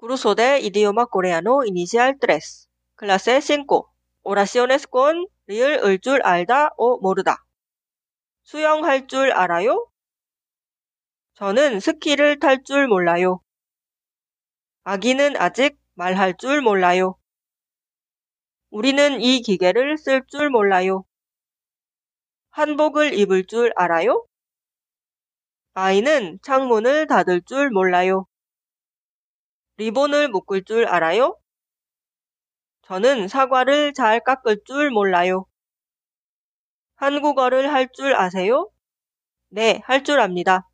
Curso de idioma coreano inicial 3. Clase 5. Oraciones con 리을 을줄 알다 o 모르다. 수영할 줄 알아요? 저는 스키를 탈 줄 몰라요. 아기는 아직 말할 줄 몰라요. 우리는 이 기계를 쓸 줄 몰라요. 한복을 입을 줄 알아요? 아이는 창문을 닫을 줄 몰라요. 리본을 묶을 줄 알아요? 저는 사과를 잘 깎을 줄 몰라요. 한국어를 할 줄 아세요? 네, 할 줄 압니다.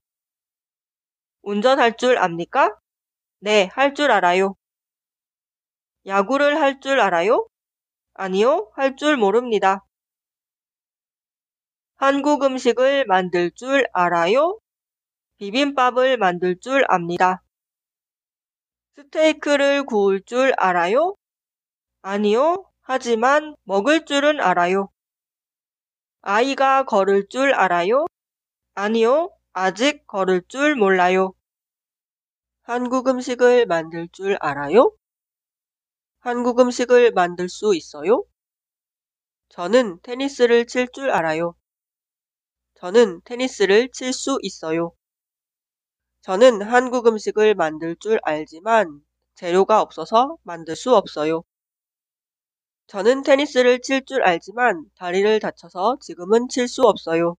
운전할 줄 압니까? 네, 할 줄 알아요. 야구를 할 줄 알아요? 아니요, 할 줄 모릅니다. 한국 음식을 만들 줄 알아요? 비빔밥을 만들 줄 압니다. 스테이크를 구울 줄 알아요? 아니요, 하지만 먹을 줄은 알아요. 아이가 걸을 줄 알아요? 아니요, 아직 걸을 줄 몰라요. 한국 음식을 만들 줄 알아요? 한국 음식을 만들 수 있어요? 저는 테니스를 칠 줄 알아요. 저는 테니스를 칠 수 있어요. 저는 한국 음식을 만들 줄 알지만 재료가 없어서 만들 수 없어요. 저는 테니스를 칠 줄 알지만 다리를 다쳐서 지금은 칠 수 없어요.